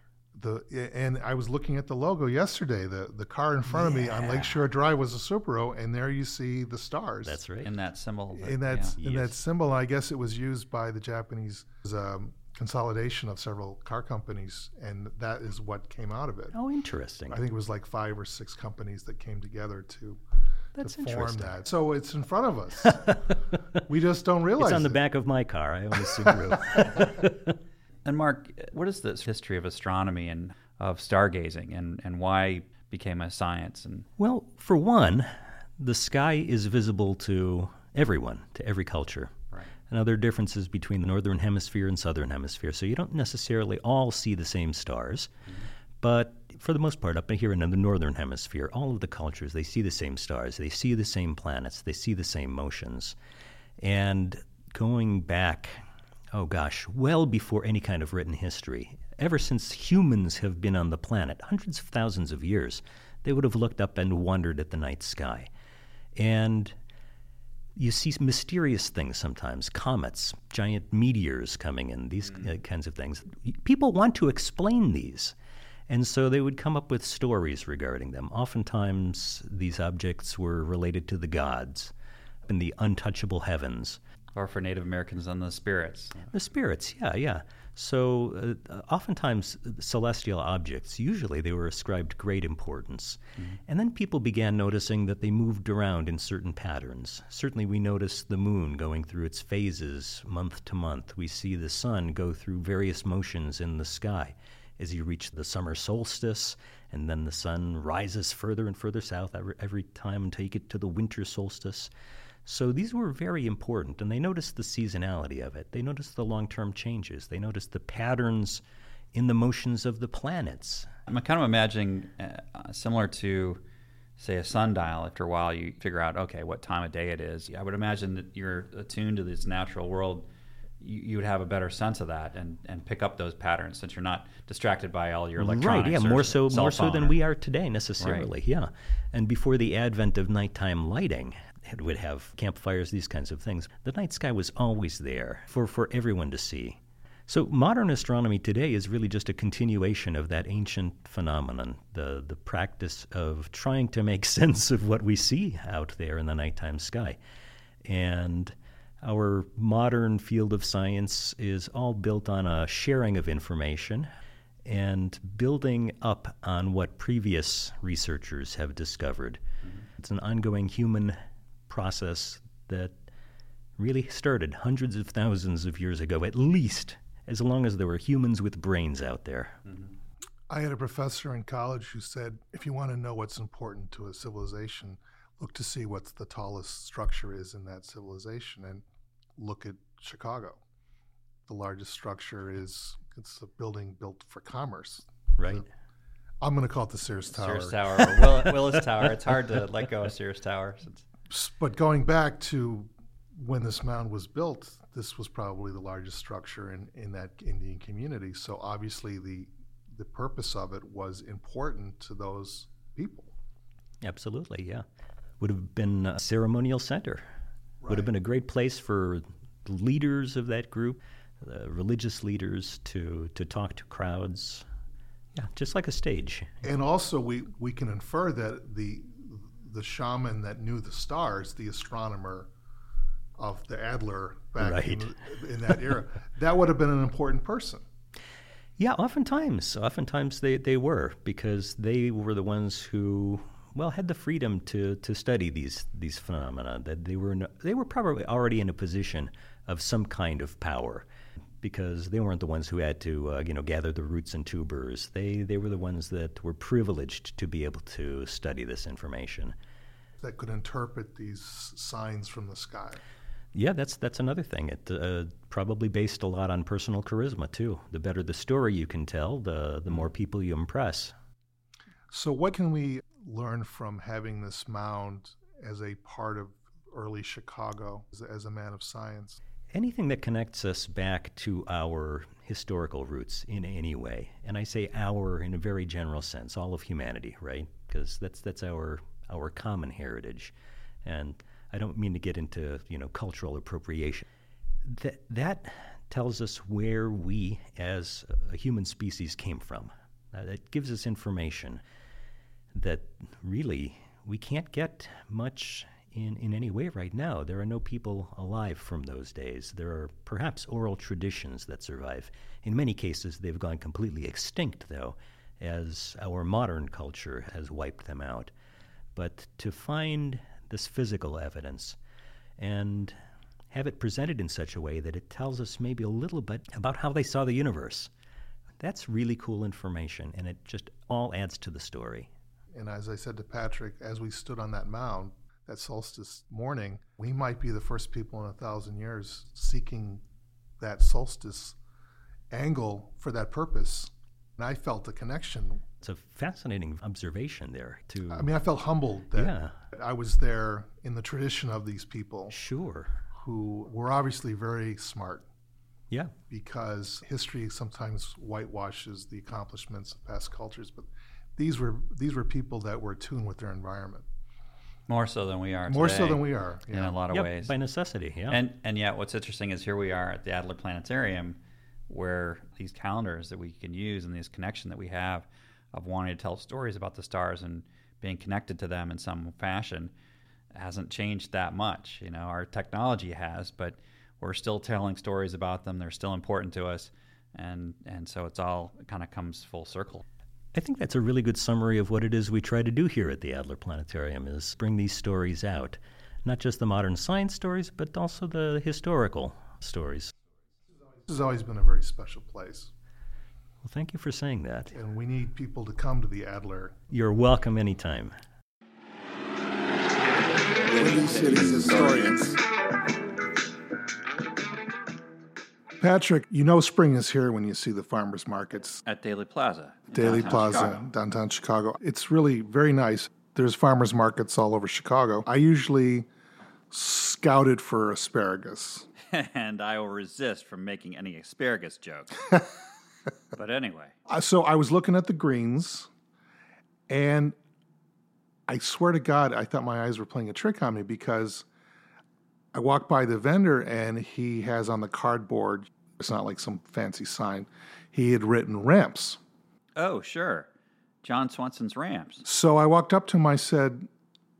The and I was looking at the logo yesterday. The the car in front of me on Lakeshore Drive was a Subaru, and there you see the stars. That's right. in that symbol. that- in that yeah. in that symbol. I guess it was used by the Japanese as a consolidation of several car companies, and that is what came out of it. oh, interesting. I think it was like five or six companies that came together to That's to form interesting. that. So it's in front of us. we just don't realize It's on the it. back of my car. I own a Subaru. And Mark, what is the history of astronomy and of stargazing, and and why it became a science? And well, for one, the sky is visible to everyone, to every culture. Right. There are differences between the northern hemisphere and southern hemisphere, so you don't necessarily all see the same stars. Mm-hmm. But for the most part, up here in the northern hemisphere, all of the cultures, they see the same stars, they see the same planets, they see the same motions. And going back, oh gosh, well before any kind of written history, ever since humans have been on the planet, hundreds of thousands of years, they would have looked up and wondered at the night sky. And you see mysterious things sometimes comets, giant meteors coming in, these uh, kinds of things. People want to explain these. And so they would come up with stories regarding them. Oftentimes, these objects were related to the gods in the untouchable heavens. Or for Native Americans, on the spirits. The spirits, yeah, yeah. So, uh, oftentimes, celestial objects, usually they were ascribed great importance. And then people began noticing that they moved around in certain patterns. Certainly, we notice the moon going through its phases month to month. We see the sun go through various motions in the sky as you reach the summer solstice, and then the sun rises further and further south every, every time until you get to the winter solstice. So these were very important, and they noticed the seasonality of it. They noticed the long term changes. They noticed the patterns in the motions of the planets. I'm kind of imagining uh, similar to, say, a sundial. After a while, you figure out, okay, what time of day it is. I would imagine that you're attuned to this natural world. You, you would have a better sense of that and, and pick up those patterns since you're not distracted by all your electronics. Right, yeah, more so more so than or- we are today necessarily. Yeah. And before the advent of nighttime lighting, would have campfires, these kinds of things. The night sky was always there for, for everyone to see. So modern astronomy today is really just a continuation of that ancient phenomenon, the the practice of trying to make sense of what we see out there in the nighttime sky. And our modern field of science is all built on a sharing of information and building up on what previous researchers have discovered. Mm-hmm. It's an ongoing human process that really started hundreds of thousands of years ago, at least as long as there were humans with brains out there. I had a professor in college who said, if you want to know what's important to a civilization, look to see what the tallest structure is in that civilization, and look at Chicago. The largest structure is it's a building built for commerce. Right. I'm going to call it the Sears Tower. Sears Tower or Will, Willis Tower. It's hard to let go of Sears Tower. Since, S- But going back to when this mound was built, this was probably the largest structure in, in that Indian community. So obviously the the purpose of it was important to those people. Absolutely, yeah. Would have been a ceremonial center. Would have been a great place for leaders of that group, the religious leaders, to, to talk to crowds. Yeah, just like a stage. And also, we, we can infer that the the shaman that knew the stars, the astronomer of the Adler back in, in that era, that would have been an important person. Yeah, oftentimes. Oftentimes they, they were, because they were the ones who, well, had the freedom to, to study these, these phenomena. That they were, in, they were probably already in a position of some kind of power because they weren't the ones who had to, uh, you know, gather the roots and tubers. They, they were the ones that were privileged to be able to study this information. that could interpret these signs from the sky. Yeah, that's that's another thing. It uh, probably based a lot on personal charisma too. The better the story you can tell, the the more people you impress. So, what can we learn from having this mound as a part of early Chicago as, as a man of science? Anything that connects us back to our historical roots in any way, and I say our in a very general sense, all of humanity, right? Because that's that's our our common heritage, and I don't mean to get into you know cultural appropriation. That that tells us where we as a human species came from. Uh, it gives us information that really we can't get much in, in any way right now. There are no people alive from those days. There are perhaps oral traditions that survive. In many cases, they've gone completely extinct, though, as our modern culture has wiped them out. But to find this physical evidence and have it presented in such a way that it tells us maybe a little bit about how they saw the universe. That's really cool information, and it just all adds to the story. And as I said to Patrick, as we stood on that mound that solstice morning, we might be the first people in a thousand years seeking that solstice angle for that purpose. And I felt a connection. It's a fascinating observation there. To I mean, I felt humbled that Yeah. I was there in the tradition of these people sure, who were obviously very smart yeah, because history sometimes whitewashes the accomplishments of past cultures, but these were these were people that were attuned with their environment More so than we are. more so than we are. in a lot of Yep, ways. by necessity. Yeah, And and yet, what's interesting is here we are at the Adler Planetarium, where these calendars that we can use and this connection that we have of wanting to tell stories about the stars and being connected to them in some fashion hasn't changed that much. You know, our technology has, but we're still telling stories about them. They're still important to us, and and so it's all it kind of comes full circle. I think that's a really good summary of what it is we try to do here at the Adler Planetarium is bring these stories out. Not just the modern science stories, but also the historical stories. This has always been a very special place, Well, thank you for saying that. and we need people to come to the Adler. You're welcome anytime. Windy City's historians. Patrick, you know spring is here when you see the farmers markets, At Daley Plaza, Daley downtown Plaza, Chicago. downtown Chicago. It's really very nice. There's farmers markets all over Chicago. I usually scouted for asparagus. and I will resist from making any asparagus jokes. but anyway, Uh, So I was looking at the greens, and I swear to God, I thought my eyes were playing a trick on me because I walked by the vendor and he has on the cardboard, it's not like some fancy sign, he had written ramps. oh sure, John Swenson's ramps. So I walked up to him, I said,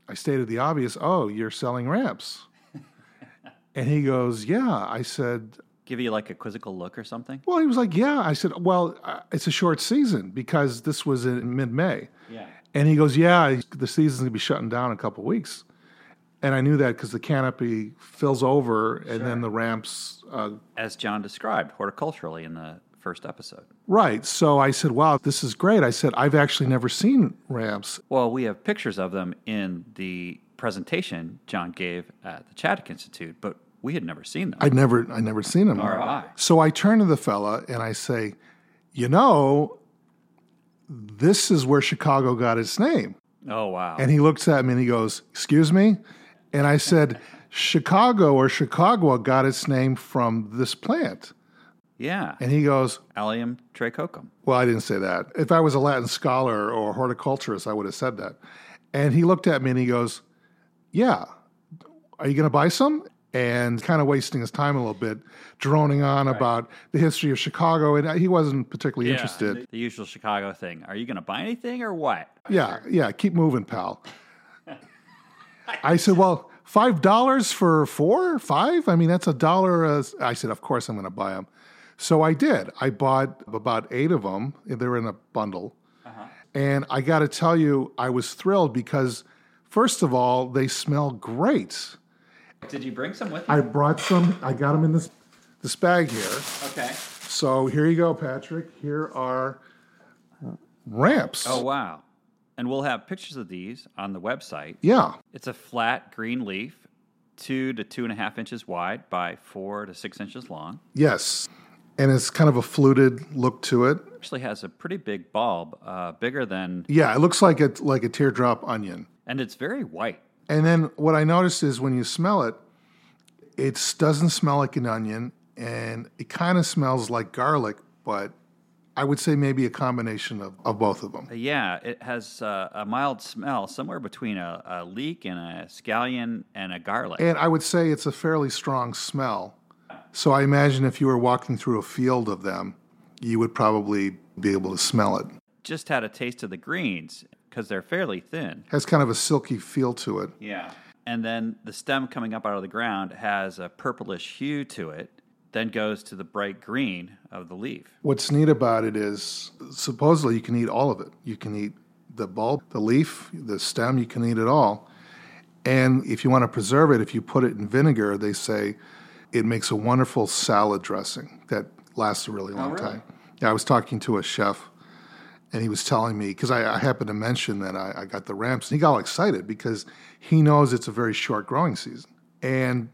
I stated the obvious, oh, you're selling ramps. and he goes, yeah. I said, Give you like a quizzical look or something. well, he was like, yeah. I said, well, uh, it's a short season because this was in mid May. Yeah. And he goes, Yeah, the season's going to be shutting down in a couple weeks. And I knew that because the canopy fills over and then the ramps. Uh, As John described horticulturally in the first episode. right. So I said, Wow, this is great. I said, I've actually never seen ramps. Well, we have pictures of them in the presentation John gave at the Chadwick Institute, but we had never seen them. I'd never, I never seen them. Nor I. So I turn to the fella and I say, You know, this is where Chicago got its name. oh wow. And he looks at me and he goes, Excuse me? And I said, Chicago or Chicago got its name from this plant. yeah. And he goes, Allium tricoccum. Well, I didn't say that. If I was a Latin scholar or a horticulturist, I would have said that. And he looked at me and he goes, Yeah, are you going to buy some? And kind of wasting his time a little bit, droning on about the history of Chicago. And uh, he wasn't particularly interested. The, the usual Chicago thing. Are you going to buy anything or what? Yeah, yeah, keep moving, pal. I said, Well, $5 for four, five? I mean, that's a dollar. I said, Of course I'm going to buy them. So I did. I bought about eight of them. They were in a bundle. Uh-huh. And I got to tell you, I was thrilled because, first of all, they smell great. Did you bring some with you? I brought some, I got them in this, this bag here. Okay. So here you go, Patrick. Here are uh, ramps. Oh wow. And we'll have pictures of these on the website. Yeah. It's a flat green leaf, two to two and a half inches wide by four to six inches long. Yes. and it's kind of a fluted look to it. Actually has a pretty big bulb, uh, bigger than, Yeah, it looks like it's like a teardrop onion. and it's very white. And then what I noticed is when you smell it, it doesn't smell like an onion, and it kind of smells like garlic, but I would say maybe a combination of, of both of them. Yeah, it has uh, a mild smell, somewhere between a, a leek and a scallion and a garlic. And I would say it's a fairly strong smell. So I imagine if you were walking through a field of them, you would probably be able to smell it. Just had a taste of the greens because they're fairly thin. has kind of a silky feel to it. Yeah. And then the stem coming up out of the ground has a purplish hue to it, then goes to the bright green of the leaf. What's neat about it is supposedly you can eat all of it. You can eat the bulb, the leaf, the stem, you can eat it all. And if you want to preserve it, if you put it in vinegar, they say it makes a wonderful salad dressing that lasts a really oh, long really? time. Yeah, I was talking to a chef and he was telling me because I, I happened to mention that I, I got the ramps, and he got all excited because he knows it's a very short growing season. And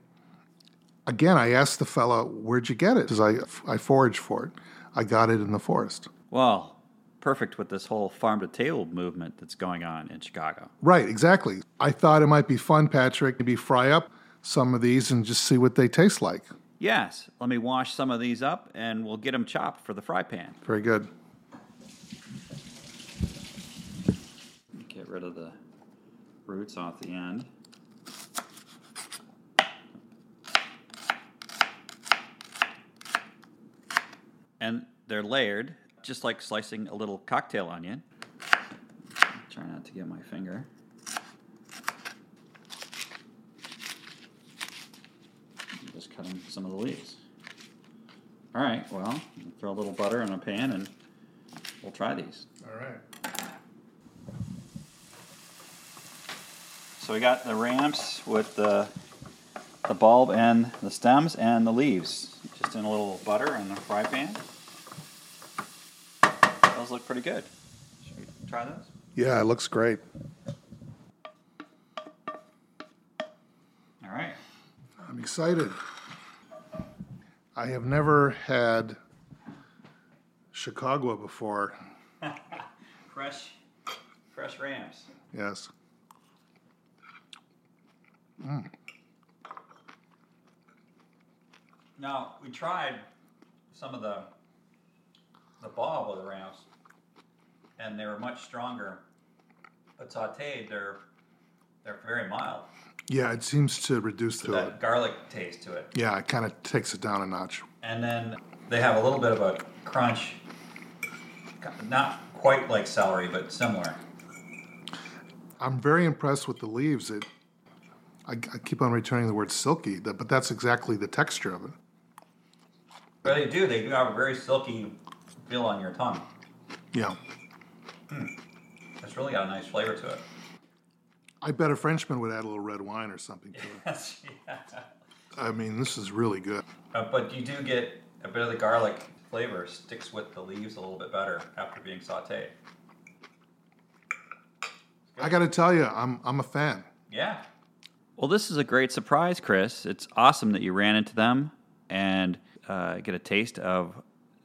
again, I asked the fellow, "Where'd you get it?" Because I I foraged for it. I got it in the forest. Well, perfect with this whole farm to table movement that's going on in Chicago. Right, exactly. I thought it might be fun, Patrick, maybe fry up some of these and just see what they taste like. Yes, let me wash some of these up and we'll get them chopped for the fry pan. Very good. Get rid of the roots off the end. And they're layered, just like slicing a little cocktail onion. Try not to get my finger. I'm Just cutting some of the leaves. All right, well, throw a little butter in a pan and we'll try these. All right. So we got the ramps with the the bulb and the stems and the leaves, just in a little butter in the fry pan. Those look pretty good. Should we try those? Yeah, it looks great. All right. I'm excited. I have never had Chicago before. Fresh, fresh ramps. Yes. Mm. Now we tried some of the the bulb of the ramps, and they were much stronger. But sautéed, they're they're very mild. Yeah, it seems to reduce the. That garlic taste to it. Yeah, it kind of takes it down a notch. and then they have a little bit of a crunch, not quite like celery, but similar. I'm very impressed with the leaves. It, I, I keep on returning the word silky, but that's exactly the texture of it. But they do; they do have a very silky feel on your tongue. Yeah. It's really got a nice flavor to it. I bet a Frenchman would add a little red wine or something to it. yeah. I mean, this is really good. Uh, but you do get a bit of the garlic flavor sticks with the leaves a little bit better after being sautéed. I got to tell you, I'm I'm a fan. Yeah. Well, this is a great surprise, Chris. It's awesome that you ran into them and uh, get a taste of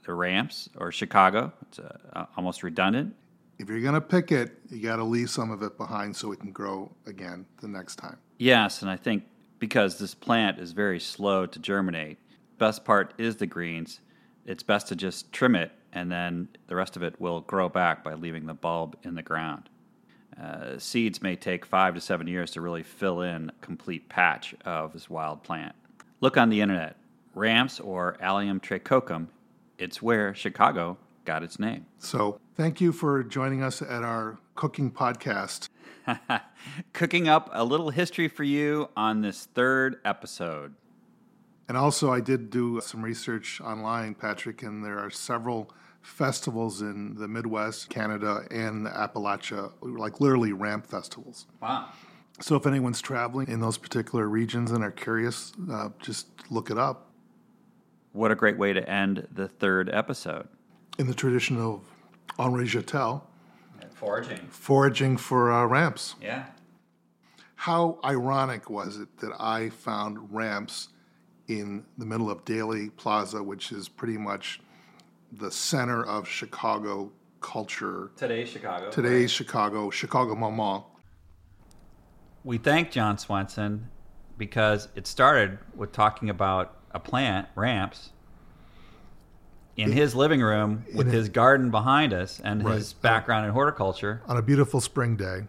the ramps or Chicago. It's uh, almost redundant. If you're gonna pick it, you got to leave some of it behind so it can grow again the next time. Yes, and I think because this plant is very slow to germinate, best part is the greens. It's best to just trim it, and then the rest of it will grow back by leaving the bulb in the ground. Uh, seeds may take five to seven years to really fill in a complete patch of this wild plant. Look on the internet, ramps or Allium tricoccum. It's where Chicago got its name. So thank you for joining us at our cooking podcast. Cooking up a little history for you on this third episode. And also, I did do some research online, Patrick, and there are several festivals in the Midwest, Canada, and the Appalachia, like literally ramp festivals. Wow. So if anyone's traveling in those particular regions and are curious, uh, just look it up. What a great way to end the third episode. In the tradition of Henri Joutel, Foraging. foraging for uh, ramps. Yeah. How ironic was it that I found ramps in the middle of Daley Plaza, which is pretty much the center of Chicago culture. Today's Chicago. Today's Chicago, Chicago Mama. We thank John Swenson because it started with talking about a plant, ramps, in his living room with in his garden behind us and Right. his background in horticulture. on a beautiful spring day.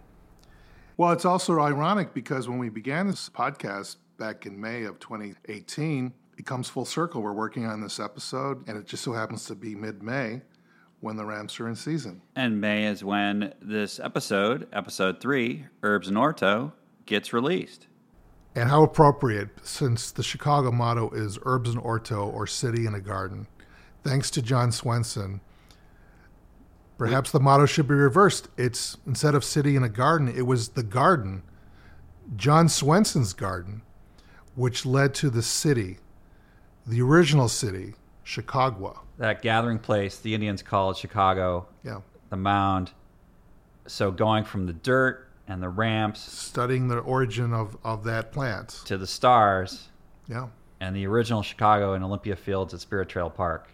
Well, it's also ironic because when we began this podcast back in May of 2018, it comes full circle. We're working on this episode, and it just so happens to be mid May when the ramps are in season. And May is when this episode, episode three, Urbs in Horto, gets released. And how appropriate, since the Chicago motto is Urbs in Horto or City in a Garden. Thanks to John Swenson. Perhaps the motto should be reversed. It's instead of City in a Garden, it was the garden, John Swenson's garden, which led to the city, the original city, Chicago. That gathering place the Indians called Chicago, Yeah. the mound. So going from the dirt and the ramps Studying the origin of, of that plant. to the stars Yeah. and the original Chicago and Olympia Fields at Spirit Trail Park.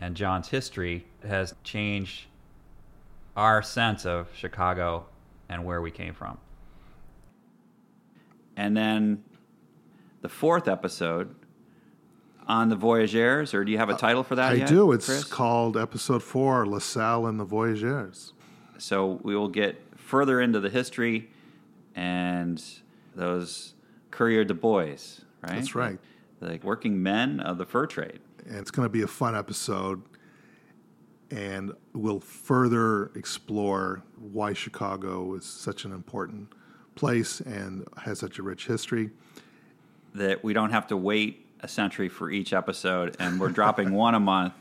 And John's history has changed our sense of Chicago and where we came from. And then the fourth episode on the Voyageurs, or do you have a uh, title for that I yet, do. It's Chris? called episode four LaSalle and the Voyageurs. So we will get further into the history and those Coureur de Bois, right? That's right. The working men of the fur trade. and it's going to be a fun episode and we'll further explore why chicago is such an important place and has such a rich history that we don't have to wait a century for each episode, and we're dropping one a month,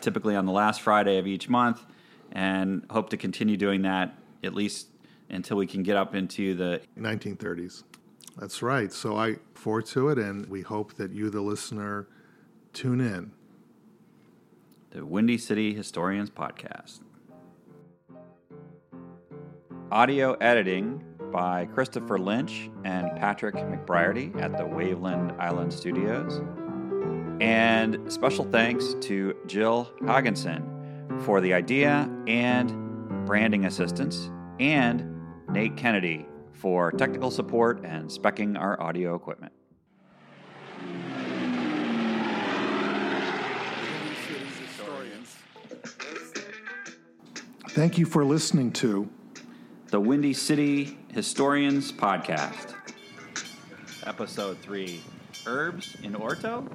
typically on the last Friday of each month, and hope to continue doing that at least until we can get up into the 1930s that's right so i forward to it and we hope that you the listener tune in the Windy City Historians podcast. Audio editing by Christopher Lynch and Patrick McBriarty at the Waveland Island Studios. And special thanks to Jill Hogginson for the idea and branding assistance, and Nate Kennedy for technical support and specking our audio equipment. thank you for listening to The Windy City Historians Podcast. Episode 3 Urbs in Horto?